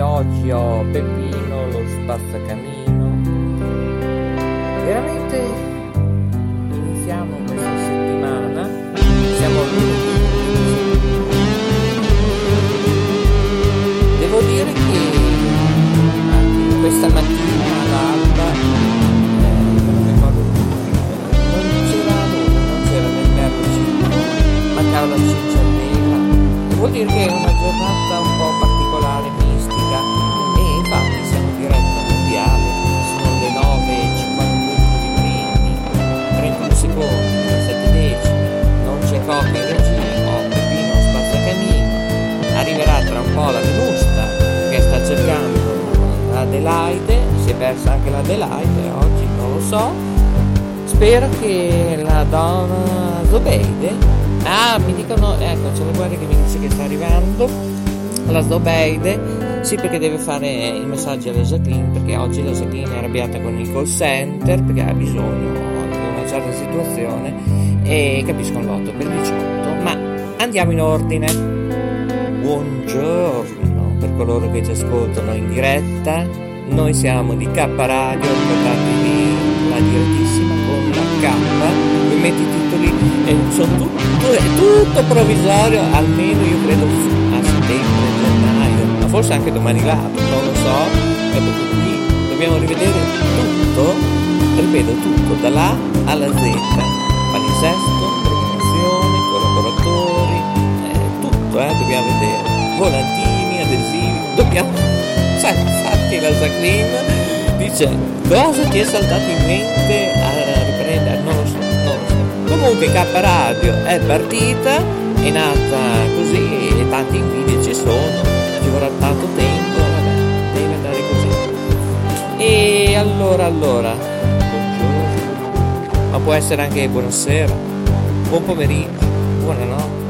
io oggi ho Peppino lo spazzacamino. Anche l'Adelaide oggi, non lo so, spero che la donna Zobeide Ah, mi dicono, ecco, c'è la guardia che mi dice che sta arrivando, la Sdobeide, sì perché deve fare i messaggi alla Jacqueline, perché oggi la Jacqueline è arrabbiata con il call center, perché ha bisogno di una certa situazione, e capisco l'otto per 18, ma andiamo in ordine. Buongiorno per coloro che ci ascoltano in diretta, noi siamo di K Radio, ricordatevi la direttissima con la K, voi metti e sono tutto, è tutto provvisorio, almeno io credo a settembre, gennaio, ma forse anche domani l'altro, non lo so, e perché qui dobbiamo rivedere tutto, ripeto tutto, dall'A alla Z, palinsesto, programmazione, collaboratori, eh, tutto eh, dobbiamo vedere, volantini, adesivi, dobbiamo, sai, infatti la Jacqueline dice cosa ti è saltato in mente a riprendere, non lo so Comunque K Radio è partita, è nata così e tanti invidie ci sono, ci vorrà tanto tempo, vabbè, deve andare così. E allora, allora, buongiorno, ma può essere anche buonasera, buon pomeriggio, buonanotte.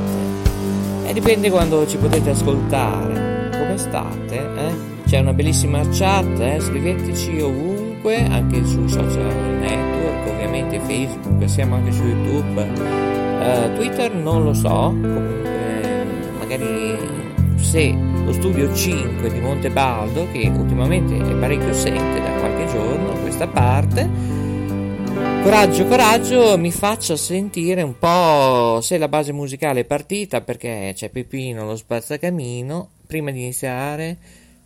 E dipende quando ci potete ascoltare. Come state? Eh? C'è una bellissima chat, eh? scriveteci ovunque, anche sui social network ovviamente Facebook, siamo anche su YouTube, uh, Twitter non lo so, comunque magari se lo studio 5 di Montebaldo, che ultimamente è parecchio assente da qualche giorno questa parte, coraggio, coraggio, mi faccia sentire un po' se la base musicale è partita perché c'è Peppino lo spazzacamino, prima di iniziare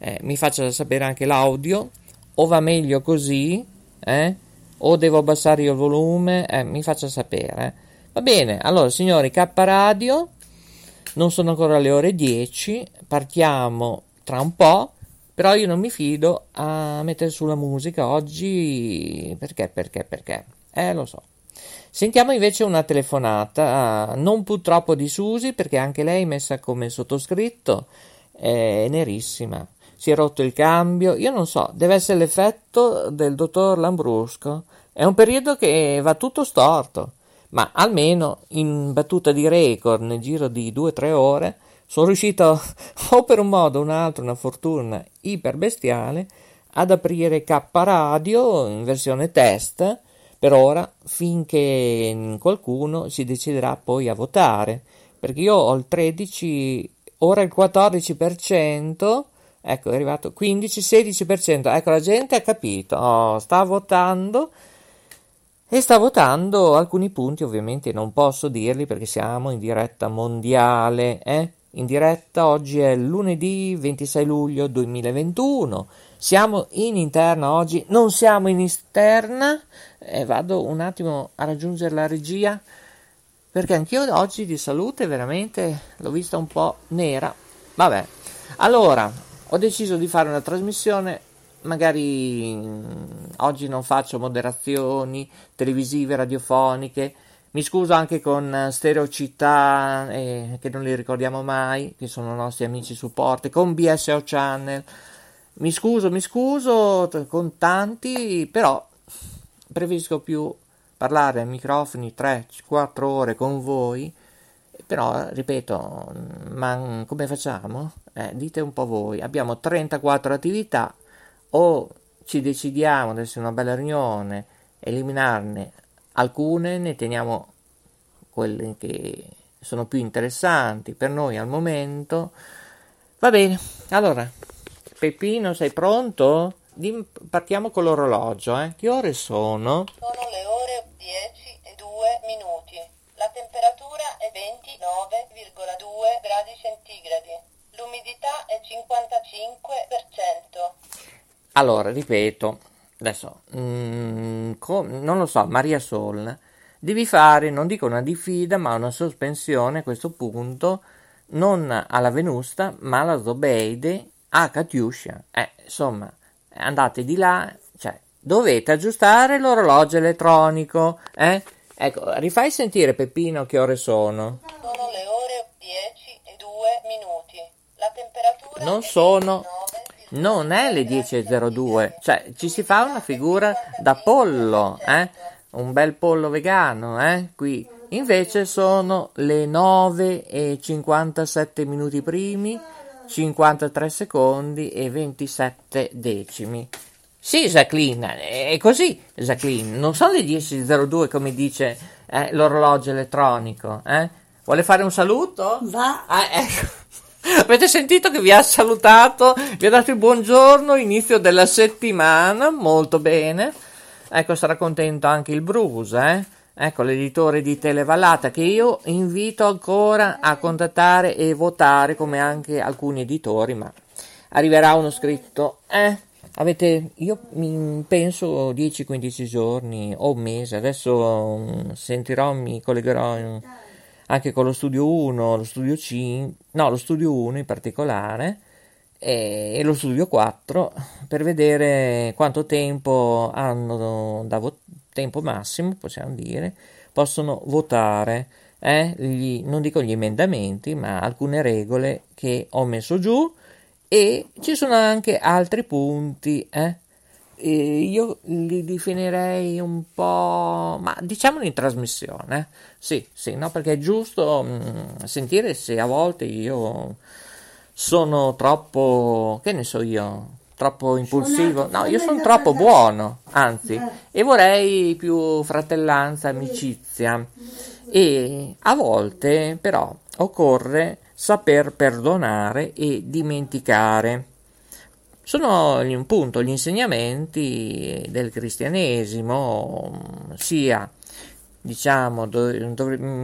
eh, mi faccia sapere anche l'audio, o va meglio così, eh? o devo abbassare io il volume? Eh, mi faccia sapere. Va bene, allora signori, K Radio, non sono ancora le ore 10, partiamo tra un po', però io non mi fido a mettere sulla musica oggi, perché, perché, perché? Eh, lo so. Sentiamo invece una telefonata, non purtroppo di Susi, perché anche lei messa come sottoscritto è nerissima. Si è rotto il cambio, io non so, deve essere l'effetto del dottor Lambrusco. È un periodo che va tutto storto, ma almeno in battuta di record nel giro di 2-3 ore sono riuscito, o per un modo o un altro, una fortuna iperbestiale, ad aprire K Radio in versione test. Per ora finché qualcuno si deciderà poi a votare perché io ho il 13 ora il 14% Ecco, è arrivato 15-16%. Ecco, la gente ha capito, oh, sta votando e sta votando alcuni punti, ovviamente non posso dirli perché siamo in diretta mondiale, eh? In diretta oggi è lunedì 26 luglio 2021. Siamo in interna oggi, non siamo in esterna. Eh, vado un attimo a raggiungere la regia perché anch'io oggi di salute veramente l'ho vista un po' nera. Vabbè. Allora, ho deciso di fare una trasmissione magari mm, oggi non faccio moderazioni televisive, radiofoniche. Mi scuso anche con Stereocittà, eh, che non li ricordiamo mai, che sono nostri amici supporti, con BSO Channel. Mi scuso, mi scuso con tanti, però preferisco più parlare ai microfoni 3-4 ore con voi però, ripeto, ma come facciamo? Eh, dite un po' voi. Abbiamo 34 attività o ci decidiamo ad essere una bella riunione, eliminarne alcune, ne teniamo quelle che sono più interessanti per noi al momento. Va bene, allora, Peppino, sei pronto? Partiamo con l'orologio, eh? Che ore sono? 55%. Allora, ripeto, adesso, mm, com- non lo so, Maria Sol, devi fare, non dico una diffida, ma una sospensione a questo punto, non alla Venusta, ma alla Zobeide, a Katiuscia. Eh, insomma, andate di là, cioè, dovete aggiustare l'orologio elettronico, eh? Ecco, rifai sentire Peppino che ore sono. Sono le ore 10 non sono non è le 10.02, cioè ci si fa una figura da pollo, eh? un bel pollo vegano, eh? qui invece sono le 9 e 57 minuti primi, 53 secondi e 27 decimi. Sì, Jacqueline, è così, Jacqueline, non sono le 10.02 come dice eh, l'orologio elettronico, eh? Vuole fare un saluto? Va. Ah, ecco. Avete sentito che vi ha salutato, vi ha dato il buongiorno, inizio della settimana, molto bene. Ecco, sarà contento anche il Bruce, eh? Ecco, l'editore di Televallata che io invito ancora a contattare e votare come anche alcuni editori, ma arriverà uno scritto, eh? Avete, io penso 10-15 giorni o un mese, adesso mm, sentirò, mi collegherò in, anche con lo studio 1, lo studio 5, no, lo studio 1 in particolare e, e lo studio 4 per vedere quanto tempo hanno da vo- tempo massimo, possiamo dire, possono votare, eh, gli, non dico gli emendamenti, ma alcune regole che ho messo giù e ci sono anche altri punti, eh, io li definirei un po', ma diciamolo in trasmissione, sì, sì, no, perché è giusto mh, mm, sentire se a volte io sono troppo, che ne so io, troppo impulsivo, no, io sono troppo buono, anzi, e vorrei più fratellanza, amicizia, e a volte però occorre saper perdonare e dimenticare sono appunto gli insegnamenti del cristianesimo, sia diciamo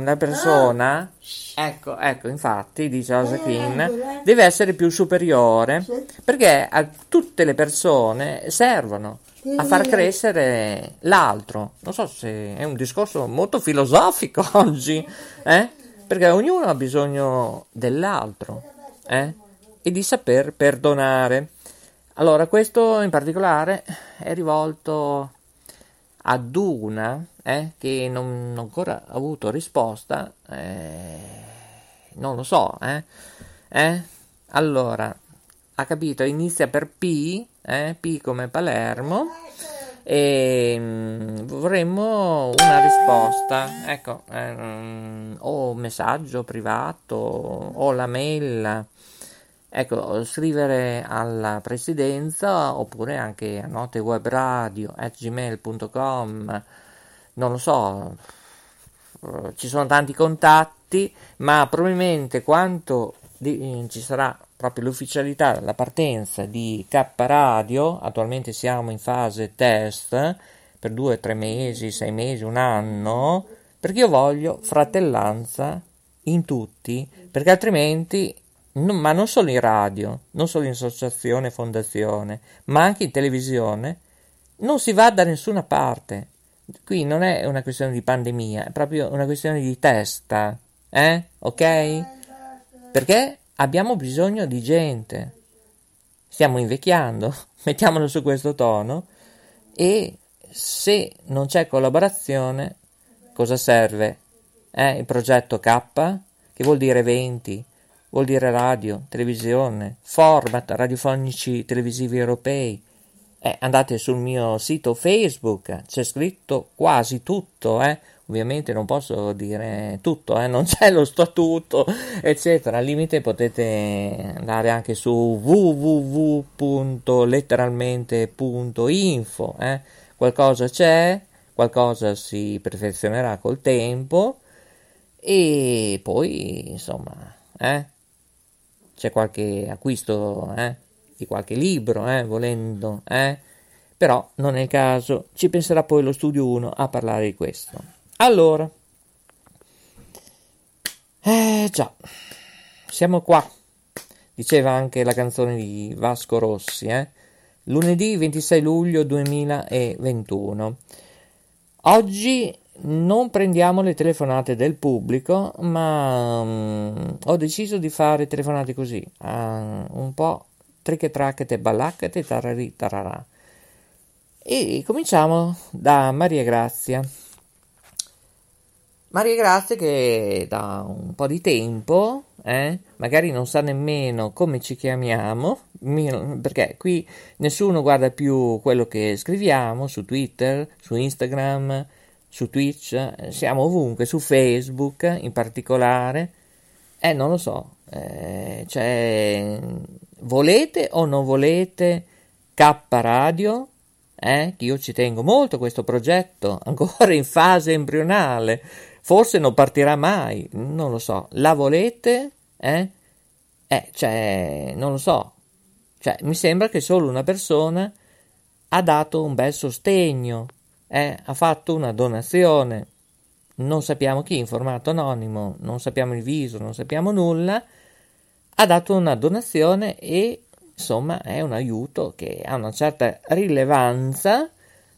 la persona ecco, ecco infatti dice Josephine deve essere più superiore perché a tutte le persone servono a far crescere l'altro. Non so se è un discorso molto filosofico oggi eh? perché ognuno ha bisogno dell'altro eh? e di saper perdonare allora, questo in particolare è rivolto ad una eh, che non, non ancora avuto risposta, eh, non lo so, eh, eh? Allora, ha capito, inizia per P, eh, P come Palermo, e mm, vorremmo una risposta, ecco, ehm, o messaggio privato o la mail Ecco, scrivere alla presidenza oppure anche a notewebradio.gmail.com non lo so, eh, ci sono tanti contatti, ma probabilmente quanto di, ci sarà proprio l'ufficialità, la partenza di K Radio, attualmente siamo in fase test per due, tre mesi, sei mesi, un anno, perché io voglio fratellanza in tutti, perché altrimenti No, ma non solo in radio, non solo in associazione, fondazione, ma anche in televisione, non si va da nessuna parte. Qui non è una questione di pandemia, è proprio una questione di testa, eh? Ok? Perché abbiamo bisogno di gente. Stiamo invecchiando, mettiamolo su questo tono, e se non c'è collaborazione, cosa serve? Eh, il progetto K, che vuol dire 20, vuol dire radio, televisione, format radiofonici televisivi europei. Eh, andate sul mio sito Facebook, c'è scritto quasi tutto, eh. Ovviamente non posso dire tutto, eh, non c'è lo statuto, eccetera. Al limite potete andare anche su www.letteralmente.info. Eh. Qualcosa c'è, qualcosa si perfezionerà col tempo e poi insomma eh, c'è qualche acquisto eh, di qualche libro eh, volendo eh, però non è il caso. Ci penserà poi lo studio 1 a parlare di questo. Allora eh già siamo qua diceva anche la canzone di Vasco Rossi eh. Lunedì 26 luglio 2021 oggi non prendiamo le telefonate del pubblico, ma um, ho deciso di fare telefonate così, uh, un po' triche tracchete ballaccate tarari tararà. E cominciamo da Maria Grazia. Maria Grazia che da un po' di tempo, eh, magari non sa nemmeno come ci chiamiamo, perché qui nessuno guarda più quello che scriviamo su Twitter, su Instagram, su Twitch, eh, siamo ovunque, su Facebook in particolare. Eh, non lo so, eh, cioè, volete o non volete K Radio? Eh, io ci tengo molto questo progetto, ancora in fase embrionale, forse non partirà mai, non lo so. La volete? Eh? Eh, cioè, non lo so. Cioè, mi sembra che solo una persona ha dato un bel sostegno eh, ha fatto una donazione, non sappiamo chi, in formato anonimo, non sappiamo il viso, non sappiamo nulla, ha dato una donazione e insomma è un aiuto che ha una certa rilevanza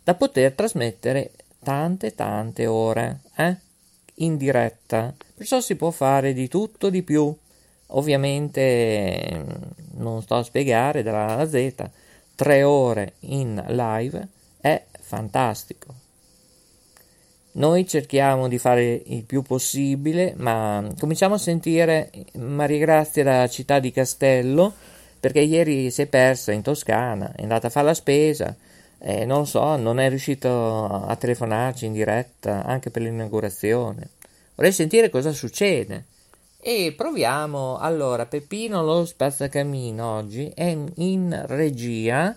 da poter trasmettere tante tante ore eh, in diretta. Perciò si può fare di tutto di più. Ovviamente non sto a spiegare dalla Z, tre ore in live è fantastico. Noi cerchiamo di fare il più possibile, ma cominciamo a sentire Maria Grazia da città di Castello, perché ieri si è persa in Toscana, è andata a fare la spesa, eh, non so, non è riuscito a telefonarci in diretta anche per l'inaugurazione. Vorrei sentire cosa succede. E proviamo. Allora, Peppino lo spazzacamino oggi è in regia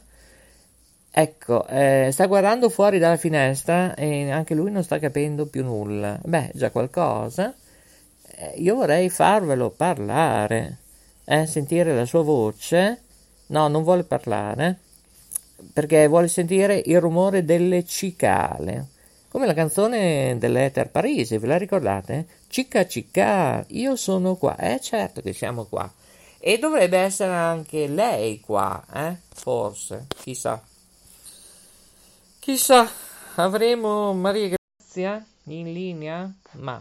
Ecco, eh, sta guardando fuori dalla finestra e anche lui non sta capendo più nulla. Beh, già qualcosa. Eh, io vorrei farvelo parlare, eh, sentire la sua voce. No, non vuole parlare perché vuole sentire il rumore delle cicale. Come la canzone dell'Ether Parisi, ve la ricordate? Cicca cicca, io sono qua. Eh, certo che siamo qua. E dovrebbe essere anche lei qua, eh? Forse, chissà. Chissà, avremo Maria Grazia in linea? Ma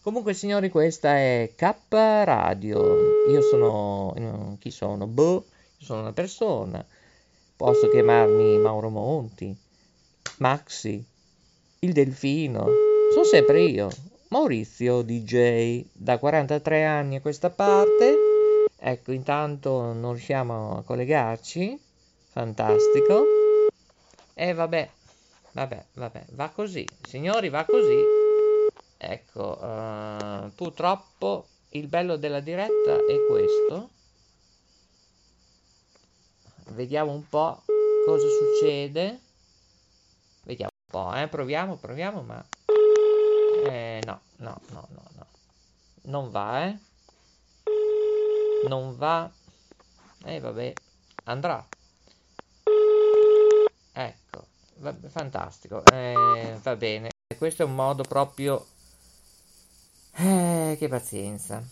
comunque, signori, questa è K Radio. Io sono. Chi sono? Boh, sono una persona. Posso chiamarmi Mauro Monti, Maxi, il Delfino. Sono sempre io, Maurizio DJ, da 43 anni a questa parte. Ecco, intanto non riusciamo a collegarci. Fantastico. E eh, vabbè, vabbè, vabbè, va così, signori, va così. Ecco, uh, purtroppo il bello della diretta è questo. Vediamo un po' cosa succede. Vediamo un po', eh, proviamo, proviamo, ma... Eh, no, no, no, no, no. Non va, eh. Non va. E eh, vabbè, andrà. Ecco, va, fantastico, eh, va bene. Questo è un modo proprio... Eh, che pazienza.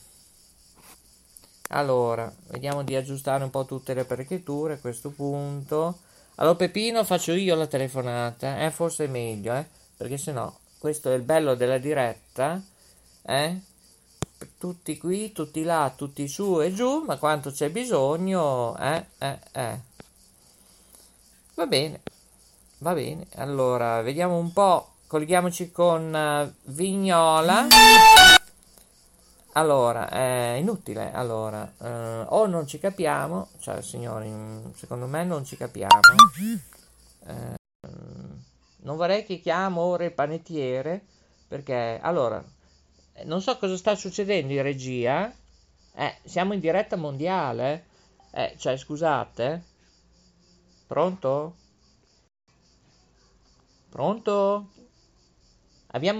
Allora, vediamo di aggiustare un po' tutte le apparecchiature a questo punto. Allora, Pepino, faccio io la telefonata, eh, forse è meglio, eh, perché sennò questo è il bello della diretta, eh? Tutti qui, tutti là, tutti su e giù, ma quanto c'è bisogno, eh, eh, eh. Va bene. Va bene, allora vediamo un po'. Colleghiamoci con uh, Vignola. Allora, è inutile. Allora, uh, o non ci capiamo, cioè, signori, secondo me non ci capiamo. Uh, non vorrei che chiamo ora il panettiere perché, allora, non so cosa sta succedendo in regia. Eh, siamo in diretta mondiale. Eh, cioè, scusate. Pronto? Pronto? Abbiamo